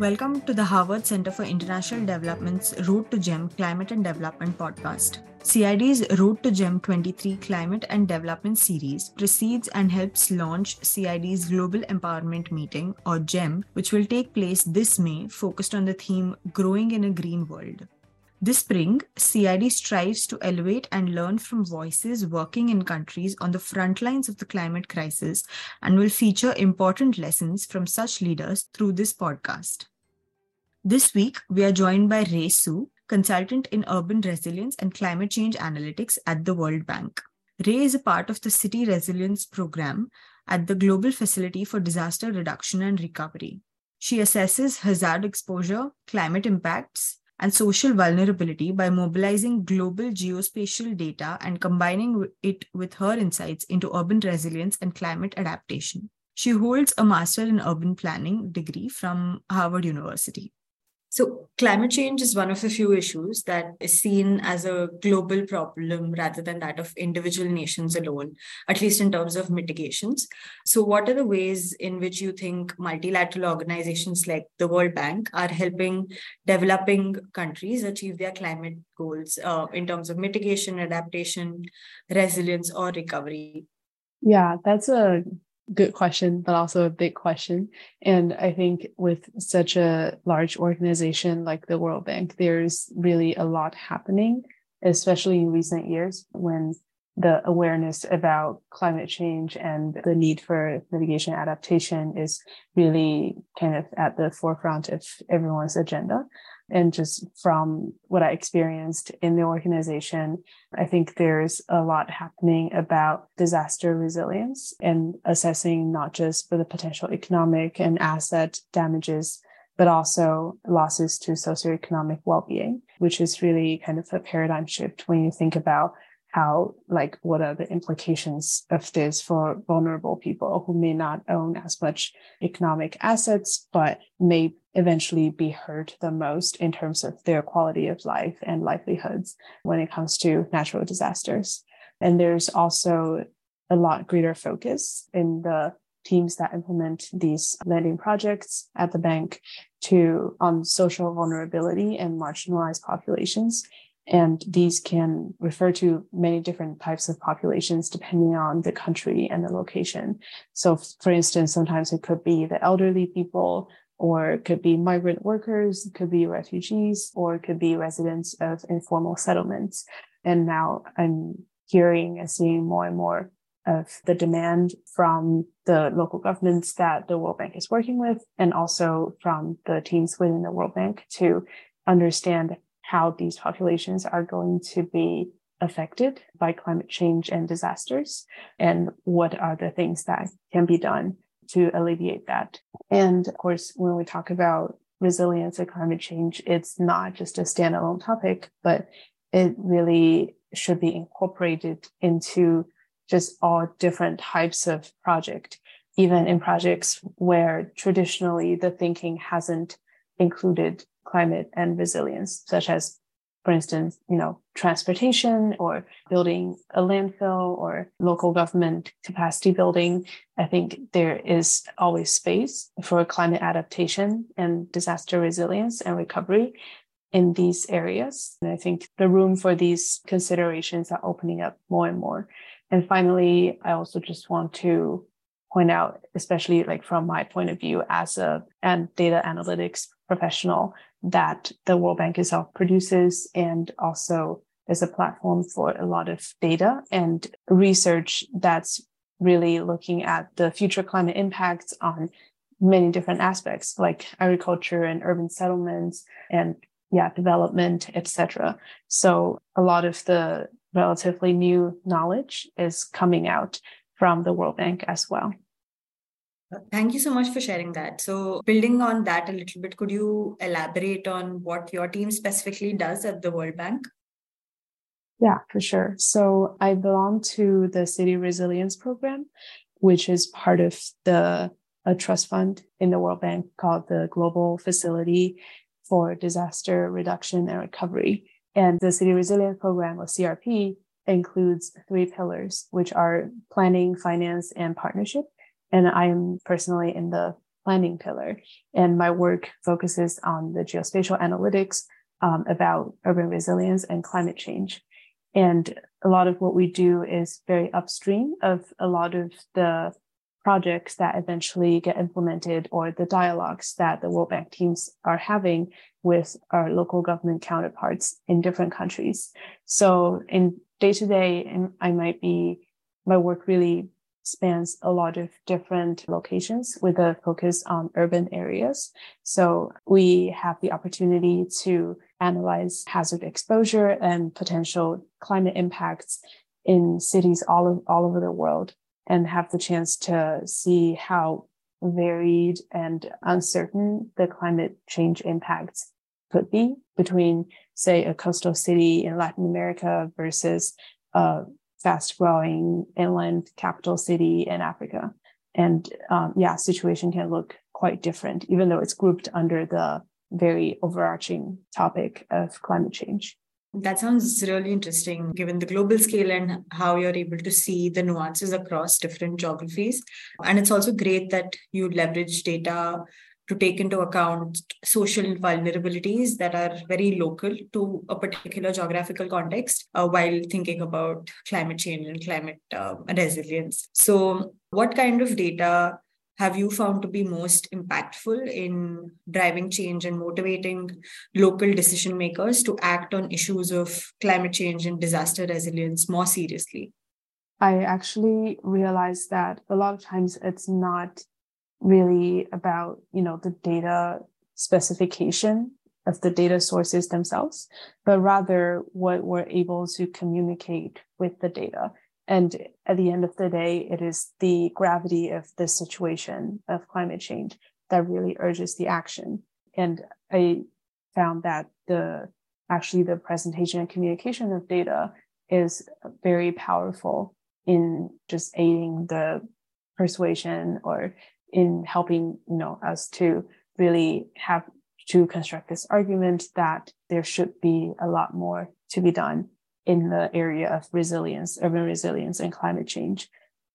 Welcome to the Harvard Center for International Development's Road to GEM Climate and Development podcast. CID's Road to GEM 23 Climate and Development Series precedes and helps launch CID's Global Empowerment Meeting, or GEM, which will take place this May, focused on the theme Growing in a Green World. This spring, CID strives to elevate and learn from voices working in countries on the front lines of the climate crisis and will feature important lessons from such leaders through this podcast. This week, we are joined by Rui Su, consultant in urban resilience and climate change analytics at the World Bank. Rui is a part of the City Resilience Program at the Global Facility for Disaster Reduction and Recovery. She assesses hazard exposure, climate impacts, and social vulnerability by mobilizing global geospatial data and combining it with her insights into urban resilience and climate adaptation. She holds a Master in Urban Planning degree from Harvard University. So, climate change is one of the few issues that is seen as a global problem rather than that of individual nations alone, at least in terms of mitigations. So, what are the ways in which you think multilateral organizations like the World Bank are helping developing countries achieve their climate goals uh, in terms of mitigation, adaptation, resilience, or recovery? Yeah, that's a good question, but also a big question. And I think with such a large organization like the World Bank, there's really a lot happening, especially in recent years when the awareness about climate change and the need for mitigation adaptation is really kind of at the forefront of everyone's agenda. And just from what I experienced in the organization, I think there's a lot happening about disaster resilience and assessing not just for the potential economic and asset damages, but also losses to socioeconomic well-being, which is really kind of a paradigm shift when you think about how like what are the implications of this for vulnerable people who may not own as much economic assets but may eventually be hurt the most in terms of their quality of life and livelihoods when it comes to natural disasters? And there's also a lot greater focus in the teams that implement these lending projects at the bank to on social vulnerability and marginalized populations and these can refer to many different types of populations depending on the country and the location. So, for instance, sometimes it could be the elderly people, or it could be migrant workers, it could be refugees, or it could be residents of informal settlements. And now I'm hearing and seeing more and more of the demand from the local governments that the World Bank is working with, and also from the teams within the World Bank to understand how these populations are going to be affected by climate change and disasters, and what are the things that can be done to alleviate that. And of course, when we talk about resilience and climate change, it's not just a standalone topic, but it really should be incorporated into just all different types of project, even in projects where traditionally the thinking hasn't included climate and resilience, such as, for instance, you know, transportation or building a landfill or local government capacity building. I think there is always space for climate adaptation and disaster resilience and recovery in these areas. And I think the room for these considerations are opening up more and more. And finally, I also just want to point out, especially like from my point of view as a and data analytics professional, that the World Bank itself produces and also is a platform for a lot of data and research that's really looking at the future climate impacts on many different aspects like agriculture and urban settlements and yeah development etc so a lot of the relatively new knowledge is coming out from the world bank as well Thank you so much for sharing that. So, building on that a little bit, could you elaborate on what your team specifically does at the World Bank? Yeah, for sure. So, I belong to the City Resilience Program, which is part of the a trust fund in the World Bank called the Global Facility for Disaster Reduction and Recovery. And the City Resilience Program, or CRP, includes three pillars, which are planning, finance, and partnership and I am personally in the planning pillar. And my work focuses on the geospatial analytics um, about urban resilience and climate change. And a lot of what we do is very upstream of a lot of the projects that eventually get implemented or the dialogues that the World Bank teams are having with our local government counterparts in different countries. So in day to day, I might be, my work really spans a lot of different locations with a focus on urban areas. So we have the opportunity to analyze hazard exposure and potential climate impacts in cities all, of, all over the world and have the chance to see how varied and uncertain the climate change impacts could be between, say, a coastal city in Latin America versus a fast growing inland capital city in Africa. And um, yeah, situation can look quite different, even though it's grouped under the very overarching topic of climate change. That sounds really interesting given the global scale and how you're able to see the nuances across different geographies. And it's also great that you leverage data to take into account social vulnerabilities that are very local to a particular geographical context uh, while thinking about climate change and climate uh, resilience. So, what kind of data have you found to be most impactful in driving change and motivating local decision makers to act on issues of climate change and disaster resilience more seriously? I actually realized that a lot of times it's not really about you know the data specification of the data sources themselves but rather what we're able to communicate with the data. And at the end of the day it is the gravity of the situation of climate change that really urges the action. And i found that the actually the presentation and communication of data is very powerful in just aiding the persuasion or in helping you know us to really have to construct this argument that there should be a lot more to be done in the area of resilience, urban resilience, and climate change.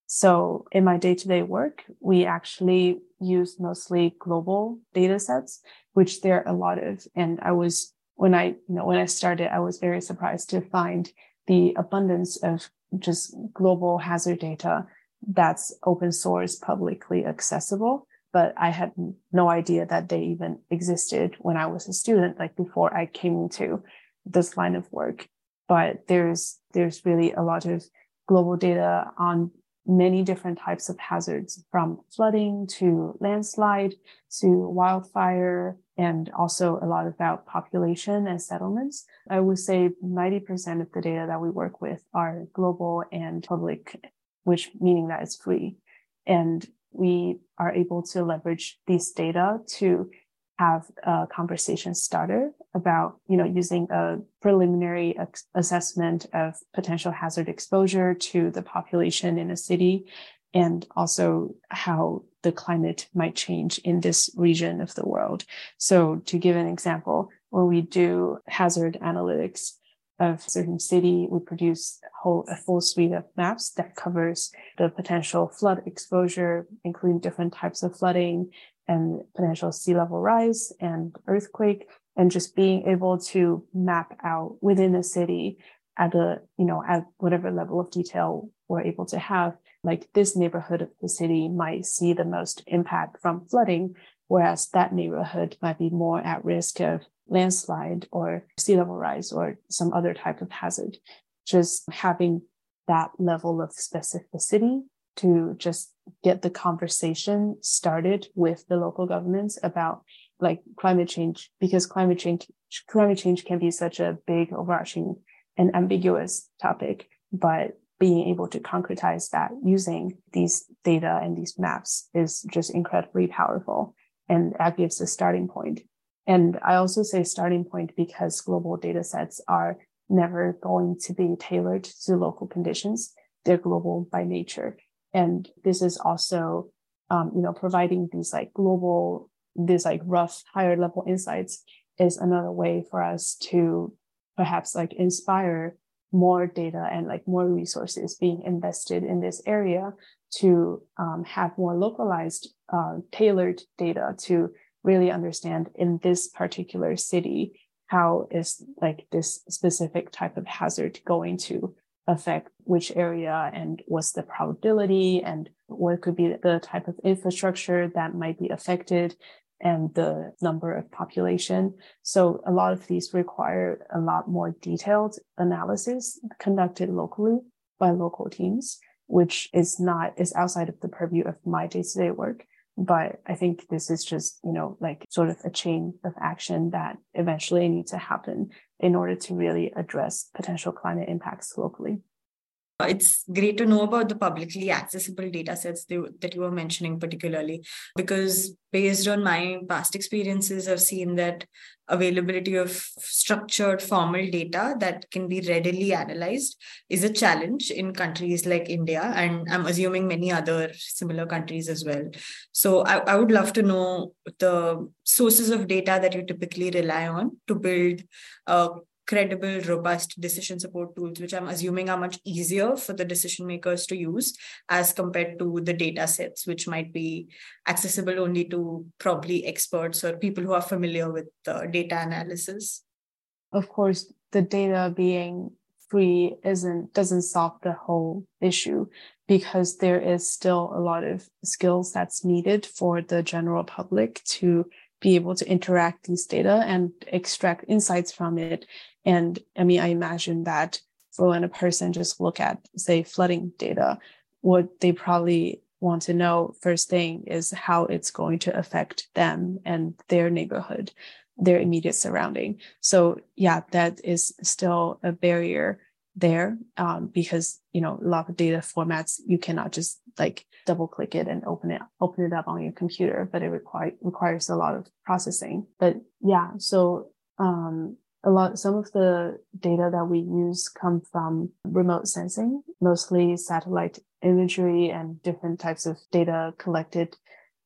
So in my day-to-day work, we actually use mostly global data sets, which there are a lot of. And I was when I, you know, when I started, I was very surprised to find the abundance of just global hazard data that's open source, publicly accessible. But I had no idea that they even existed when I was a student, like before I came into this line of work. But there's there's really a lot of global data on many different types of hazards from flooding to landslide to wildfire and also a lot about population and settlements. I would say 90% of the data that we work with are global and public which meaning that it's free. And we are able to leverage these data to have a conversation starter about, you know, using a preliminary assessment of potential hazard exposure to the population in a city and also how the climate might change in this region of the world. So to give an example, when we do hazard analytics, of certain city, we produce a, whole, a full suite of maps that covers the potential flood exposure, including different types of flooding and potential sea level rise and earthquake, and just being able to map out within a city at a, you know, at whatever level of detail we're able to have, like this neighborhood of the city might see the most impact from flooding, whereas that neighborhood might be more at risk of landslide or sea level rise or some other type of hazard. Just having that level of specificity to just get the conversation started with the local governments about like climate change because climate change climate change can be such a big overarching and ambiguous topic but being able to concretize that using these data and these maps is just incredibly powerful and that gives a starting point and I also say starting point because global data sets are never going to be tailored to local conditions. They're global by nature. And this is also, um, you know, providing these like global, these like rough higher level insights is another way for us to perhaps like inspire more data and like more resources being invested in this area to um, have more localized, uh, tailored data to really understand in this particular city how is like this specific type of hazard going to affect which area and what's the probability and what could be the type of infrastructure that might be affected and the number of population. So a lot of these require a lot more detailed analysis conducted locally by local teams, which is not, is outside of the purview of my day to day work. But I think this is just, you know, like sort of a chain of action that eventually needs to happen in order to really address potential climate impacts locally. It's great to know about the publicly accessible data sets that you were mentioning, particularly because based on my past experiences, I've seen that availability of structured formal data that can be readily analyzed is a challenge in countries like India, and I'm assuming many other similar countries as well. So I, I would love to know the sources of data that you typically rely on to build a credible, robust decision support tools, which I'm assuming are much easier for the decision makers to use as compared to the data sets, which might be accessible only to probably experts or people who are familiar with the data analysis. Of course, the data being free isn't doesn't solve the whole issue because there is still a lot of skills that's needed for the general public to be able to interact these data and extract insights from it and I mean, I imagine that for when a person just look at, say, flooding data, what they probably want to know first thing is how it's going to affect them and their neighborhood, their immediate surrounding. So yeah, that is still a barrier there um, because you know a lot of data formats you cannot just like double click it and open it open it up on your computer but it require, requires a lot of processing but yeah so um, a lot some of the data that we use come from remote sensing mostly satellite imagery and different types of data collected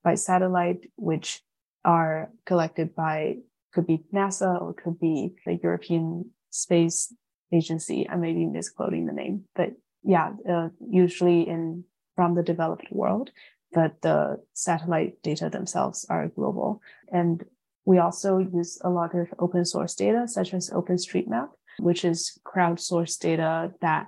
by satellite which are collected by could be nasa or could be the european space agency. I may be misquoting the name but yeah uh, usually in from the developed world but the satellite data themselves are global. And we also use a lot of open source data, such as OpenStreetMap, which is crowdsourced data that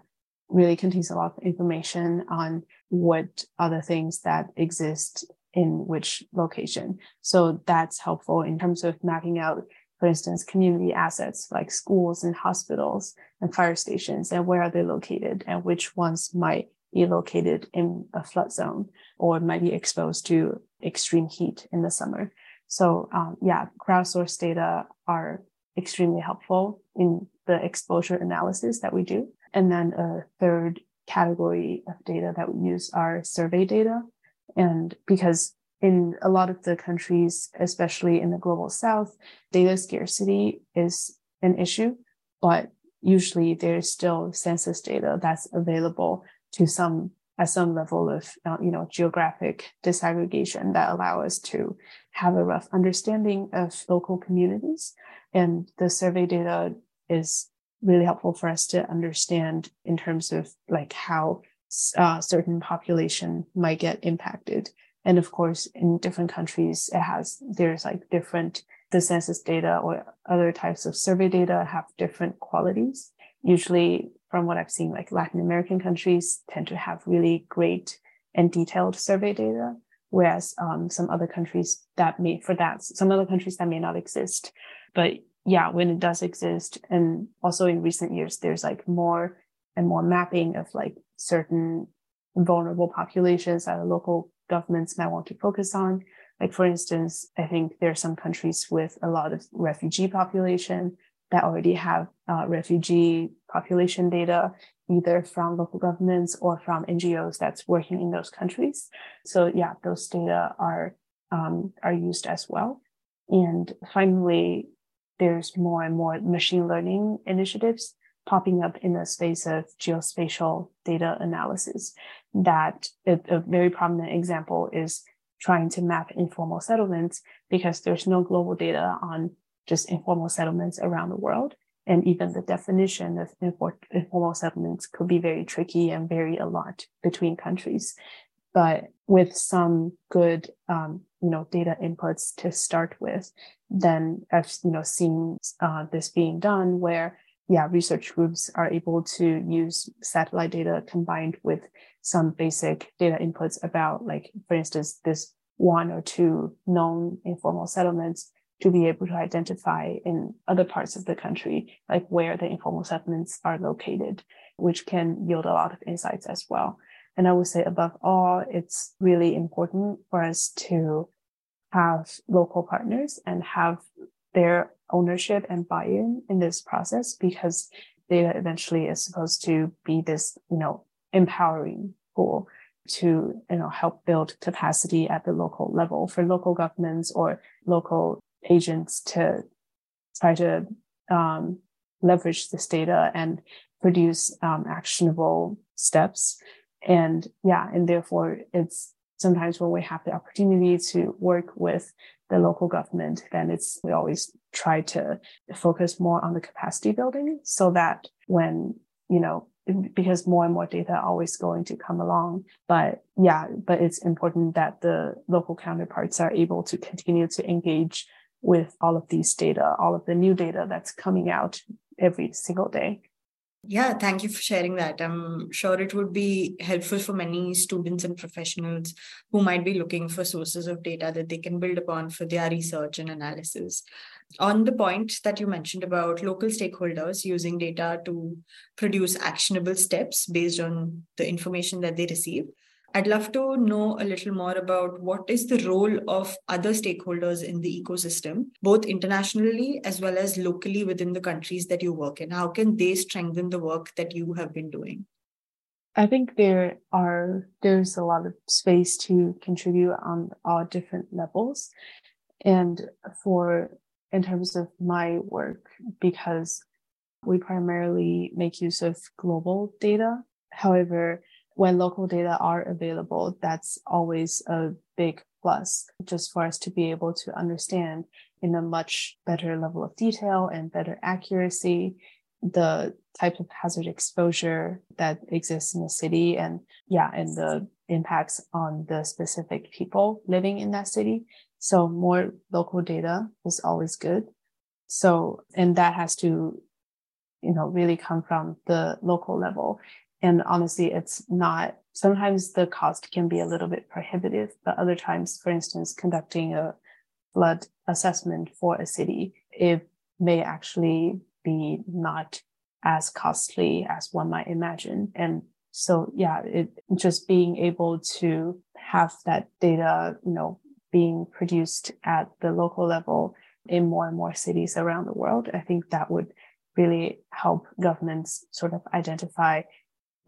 really contains a lot of information on what other things that exist in which location. So that's helpful in terms of mapping out, for instance, community assets like schools and hospitals and fire stations and where are they located and which ones might be located in a flood zone or might be exposed to extreme heat in the summer. So um, yeah, crowdsourced data are extremely helpful in the exposure analysis that we do. And then a third category of data that we use are survey data. And because in a lot of the countries, especially in the global south, data scarcity is an issue, but usually there's still census data that's available to some at some level of uh, you know geographic disaggregation that allow us to have a rough understanding of local communities. And the survey data is really helpful for us to understand in terms of like how uh, certain population might get impacted. And of course in different countries it has there's like different the census data or other types of survey data have different qualities usually from what I've seen, like Latin American countries tend to have really great and detailed survey data, whereas um, some other countries that may, for that, some other countries that may not exist. But yeah, when it does exist, and also in recent years, there's like more and more mapping of like certain vulnerable populations that local governments might want to focus on. Like for instance, I think there are some countries with a lot of refugee population that already have uh, refugee population data, either from local governments or from NGOs that's working in those countries. So yeah, those data are um, are used as well. And finally, there's more and more machine learning initiatives popping up in the space of geospatial data analysis. That a, a very prominent example is trying to map informal settlements because there's no global data on just informal settlements around the world. and even the definition of informal settlements could be very tricky and vary a lot between countries. But with some good, um, you know, data inputs to start with, then I've you know seen uh, this being done where yeah, research groups are able to use satellite data combined with some basic data inputs about, like, for instance, this one or two known informal settlements to be able to identify in other parts of the country, like where the informal settlements are located, which can yield a lot of insights as well. And I would say, above all, it's really important for us to have local partners and have their ownership and buy-in in this process because data eventually is supposed to be this, you know, empowering tool to, you know, help build capacity at the local level for local governments or local agents to try to um, leverage this data and produce um, actionable steps. And yeah, and therefore it's sometimes when we have the opportunity to work with the local government, then it's we always try to focus more on the capacity building so that when you know because more and more data are always going to come along but yeah but it's important that the local counterparts are able to continue to engage with all of these data all of the new data that's coming out every single day yeah, thank you for sharing that. I'm sure it would be helpful for many students and professionals who might be looking for sources of data that they can build upon for their research and analysis. On the point that you mentioned about local stakeholders using data to produce actionable steps based on the information that they receive, I'd love to know a little more about what is the role of other stakeholders in the ecosystem, both internationally as well as locally within the countries that you work in. How can they strengthen the work that you have been doing? I think there are there's a lot of space to contribute on all different levels. And for in terms of my work, because we primarily make use of global data. However, when local data are available, that's always a big plus just for us to be able to understand in a much better level of detail and better accuracy the type of hazard exposure that exists in the city and yeah and the impacts on the specific people living in that city. So more local data is always good. So and that has to you know really come from the local level and honestly, it's not, sometimes the cost can be a little bit prohibitive, but other times, for instance, conducting a flood assessment for a city, it may actually be not as costly as one might imagine. And so, yeah, it just being able to have that data, you know, being produced at the local level in more and more cities around the world, I think that would really help governments sort of identify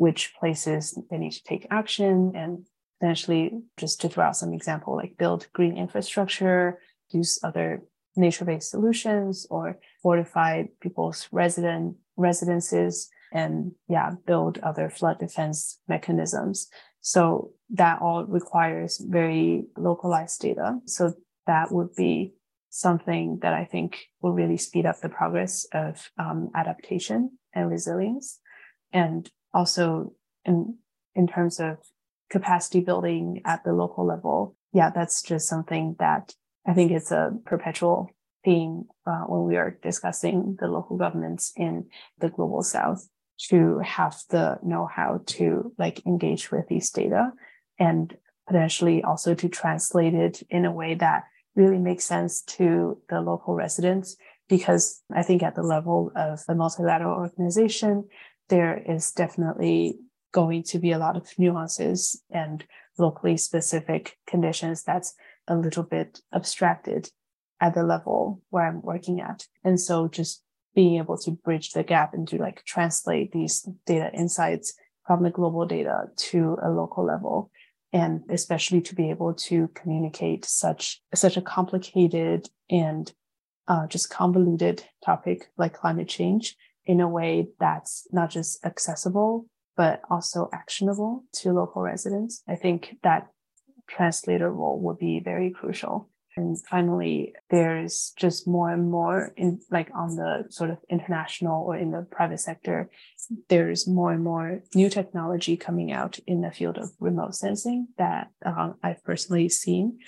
which places they need to take action and potentially just to throw out some example like build green infrastructure use other nature-based solutions or fortify people's resident residences and yeah build other flood defense mechanisms. So that all requires very localized data. So that would be something that i think will really speed up the progress of um, adaptation and resilience. And also in in terms of capacity building at the local level. Yeah that's just something that i think it's a perpetual theme uh, when we are discussing the local governments in the global south to have the know-how to like engage with these data and potentially also to translate it in a way that really makes sense to the local residents. Because i think at the level of a multilateral organization there is definitely going to be a lot of nuances and locally specific conditions that's a little bit abstracted at the level where I'm working at. And so just being able to bridge the gap and to like translate these data insights from the global data to a local level and especially to be able to communicate such such a complicated and uh, just convoluted topic like climate change in a way that's not just accessible, but also actionable to local residents. I think that translator role would be very crucial And finally, there's just more and more in like on the sort of international or in the private sector, there's more and more new technology coming out in the field of remote sensing that um, I've personally seen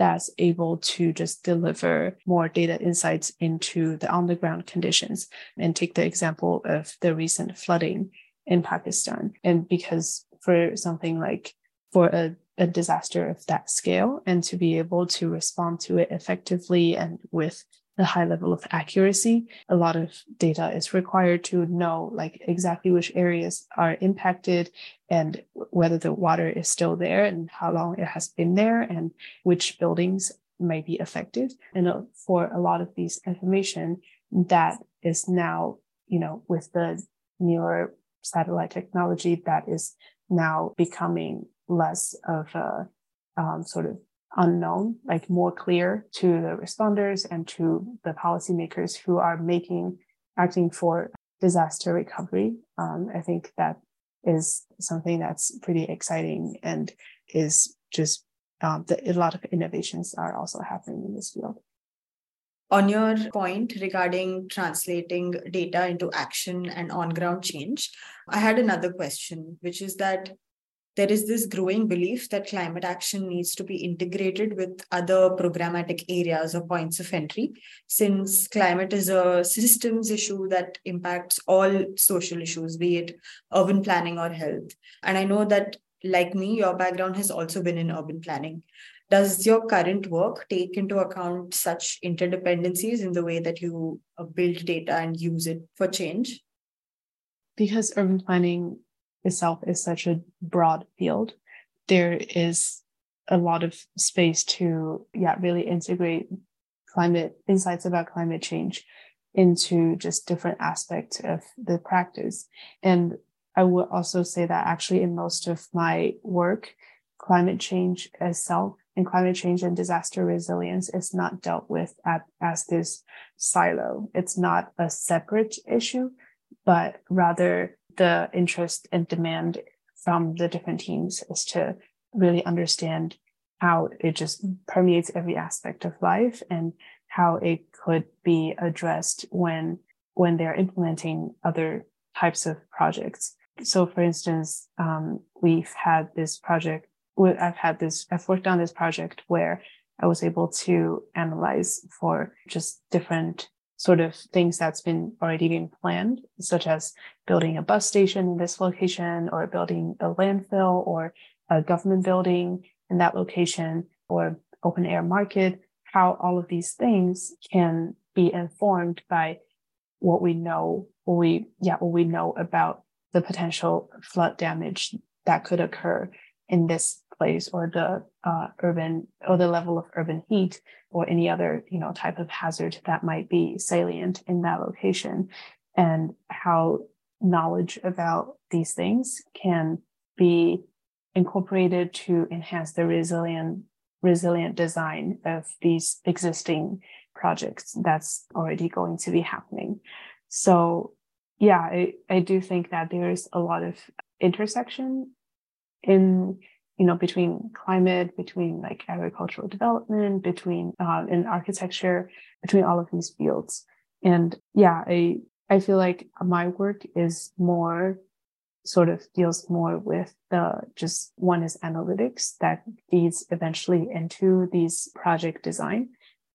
that's able to just deliver more data insights into the on the ground conditions. And take the example of the recent flooding in Pakistan. And because for something like for a, a disaster of that scale and to be able to respond to it effectively and with a high level of accuracy a lot of data is required to know like exactly which areas are impacted and whether the water is still there and how long it has been there and which buildings may be affected. And uh, for a lot of these information that is now you know with the newer satellite technology that is now becoming less of a um, sort of unknown, like more clear to the responders and to the policymakers who are making, acting for disaster recovery. Um, I think that is something that's pretty exciting and is just um, a lot of innovations are also happening in this field. On your point regarding translating data into action and on ground change, I had another question, which is that there is this growing belief that climate action needs to be integrated with other programmatic areas or points of entry, since climate is a systems issue that impacts all social issues, be it urban planning or health. And I know that, like me, your background has also been in urban planning does your current work take into account such interdependencies in the way that you uh, build data and use it for change? Because urban planning itself is such a broad field, there is a lot of space to yeah really integrate climate insights about climate change into just different aspects of the practice and i would also say that actually in most of my work climate change itself and climate change and disaster resilience is not dealt with at, as this silo. It's not a separate issue, but rather the interest and demand from the different teams is to really understand how it just permeates every aspect of life and how it could be addressed when when they're implementing other types of projects. So, for instance, um, we've had this project I've had this, I've worked on this project where I was able to analyze for just different sort of things that's been already been planned, such as building a bus station in this location or building a landfill or a government building in that location or open air market, how all of these things can be informed by what we know, what we, yeah, what we know about the potential flood damage that could occur in this place or the uh, urban or the level of urban heat or any other you know type of hazard that might be salient in that location. And how knowledge about these things can be incorporated to enhance the resilient resilient design of these existing projects that's already going to be happening. So yeah i, I do think that there's a lot of intersection in you know between climate between like agricultural development between uh, in architecture between all of these fields. And yeah i i feel like my work is more sort of deals more with the just one is analytics that feeds eventually into these project design.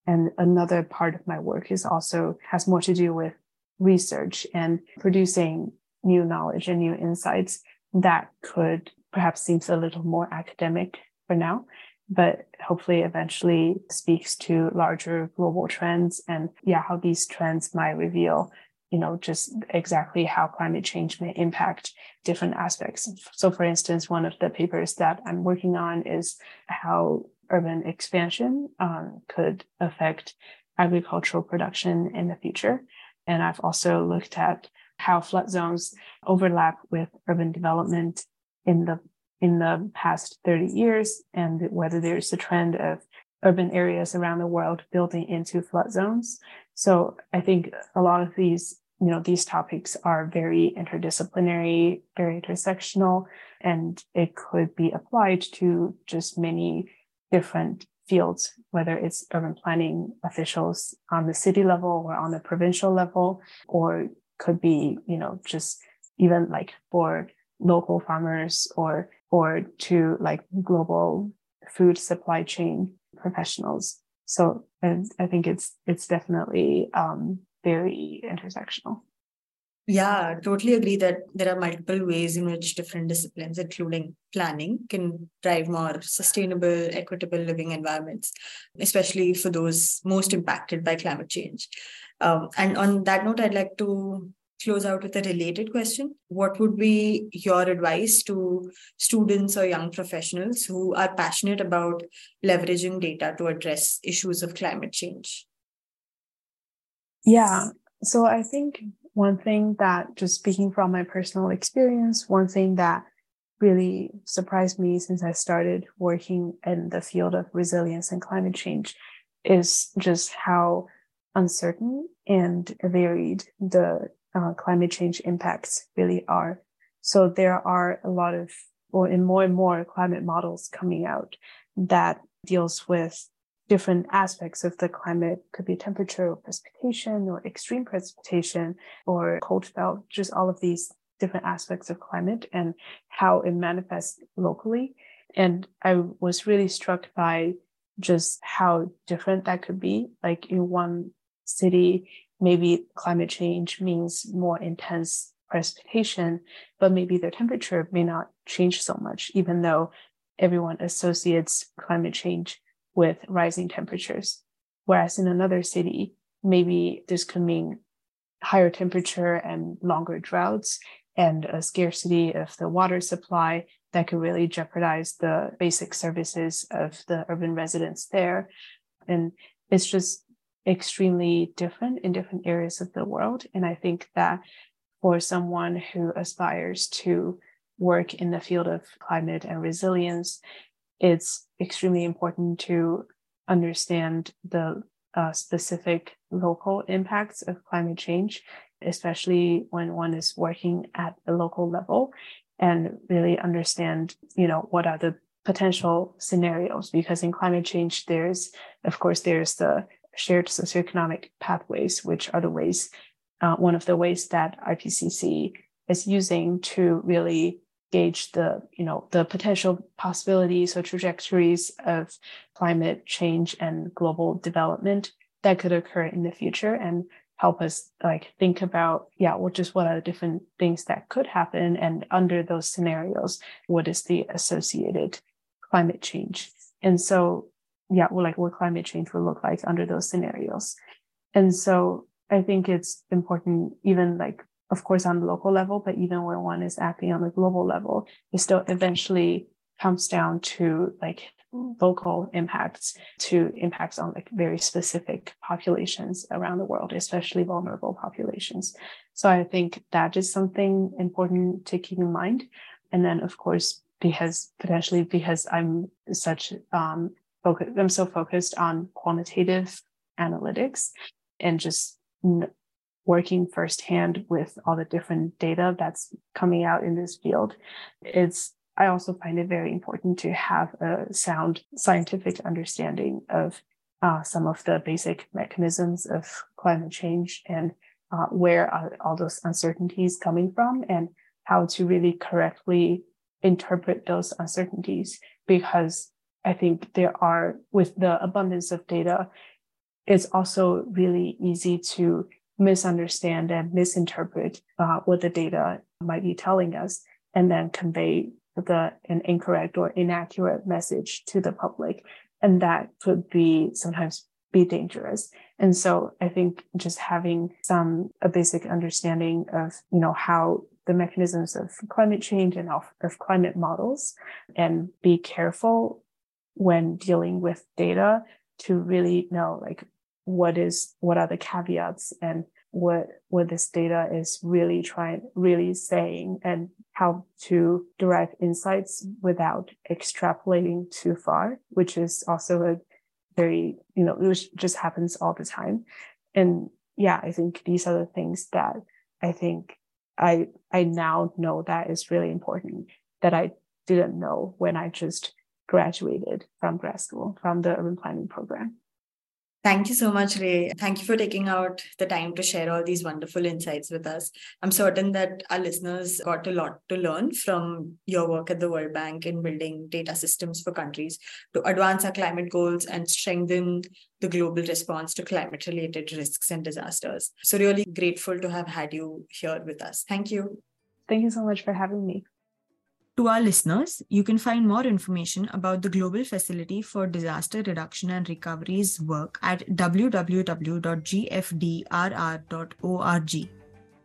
And another part of my work is also has more to do with research and producing new knowledge and new insights that could perhaps seems a little more academic for now, but hopefully eventually speaks to larger global trends and yeah, how these trends might reveal you know just exactly how climate change may impact different aspects. So for instance one of the papers that i'm working on is how urban expansion um, could affect agricultural production in the future. And i've also looked at how flood zones overlap with urban development in the in the past 30 years and whether there's a trend of urban areas around the world building into flood zones. So I think a lot of these, you know, these topics are very interdisciplinary, very intersectional, and it could be applied to just many different fields, whether it's urban planning officials on the city level or on the provincial level, or could be, you know, just even like for local farmers or or to like global food supply chain professionals. So and I think it's it's definitely um, very intersectional. Yeah, totally agree that there are multiple ways in which different disciplines, including planning, can drive more sustainable, equitable living environments, especially for those most impacted by climate change. Um, and on that note, I'd like to close out with a related question. What would be your advice to students or young professionals who are passionate about leveraging data to address issues of climate change? Yeah. So I think one thing that just speaking from my personal experience, one thing that really surprised me since I started working in the field of resilience and climate change is just how uncertain and varied the uh, climate change impacts really are. So there are a lot of, or in more and more climate models coming out that deals with different aspects of the climate. Could be temperature or precipitation or extreme precipitation or cold spell just all of these different aspects of climate and how it manifests locally. And i was really struck by just how different that could be. Like in one city maybe climate change means more intense precipitation but maybe their temperature may not change so much even though everyone associates climate change with rising temperatures. Whereas in another city, maybe this could mean higher temperature and longer droughts and a scarcity of the water supply that could really jeopardize the basic services of the urban residents there. And it's just extremely different in different areas of the world. And I think that for someone who aspires to work in the field of climate and resilience, it's extremely important to understand the uh, specific local impacts of climate change, especially when one is working at a local level and really understand, you know, what are the potential scenarios because in climate change there's of course there's the shared socioeconomic pathways which are the ways uh, one of the ways that ipcc is using to really gauge the you know the potential possibilities or trajectories of climate change and global development that could occur in the future and help us like think about yeah well just what are the different things that could happen and under those scenarios what is the associated climate change. And so yeah well like what climate change will look like under those scenarios and so i think it's important even like of course, on the local level, but even when one is acting on the global level, it still eventually comes down to like local impacts to impacts on like very specific populations around the world, especially vulnerable populations. So I think that is something important to keep in mind. And then, of course, because potentially because I'm such um, focus, I'm so focused on quantitative analytics and just working firsthand with all the different data that's coming out in this field, it's I also find it very important to have a sound scientific understanding of uh, some of the basic mechanisms of climate change and uh, where are all those uncertainties coming from and how to really correctly interpret those uncertainties because I think there are, with the abundance of data, it's also really easy to misunderstand and misinterpret uh, what the data might be telling us and then convey the an incorrect or inaccurate message to the public. And that could be sometimes be dangerous. And so i think just having some a basic understanding of you know how the mechanisms of climate change and of, of climate models and be careful when dealing with data to really know like what is what are the caveats and what what this data is really trying really saying and how to derive insights without extrapolating too far which is also a very you know which just happens all the time. And yeah i think these are the things that i think i i now know that is really important that i didn't know when i just graduated from grad school from the urban planning program. Thank you so much, Rui. Thank you for taking out the time to share all these wonderful insights with us. I'm certain that our listeners got a lot to learn from your work at the World Bank in building data systems for countries to advance our climate goals and strengthen the global response to climate related risks and disasters. So, really grateful to have had you here with us. Thank you. Thank you so much for having me. To our listeners, you can find more information about the Global Facility for Disaster Reduction and Recovery's work at www.gfdrr.org.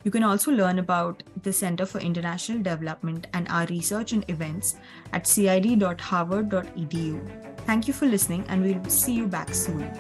You can also learn about the Center for International Development and our research and events at cid.harvard.edu. Thank you for listening, and we'll see you back soon.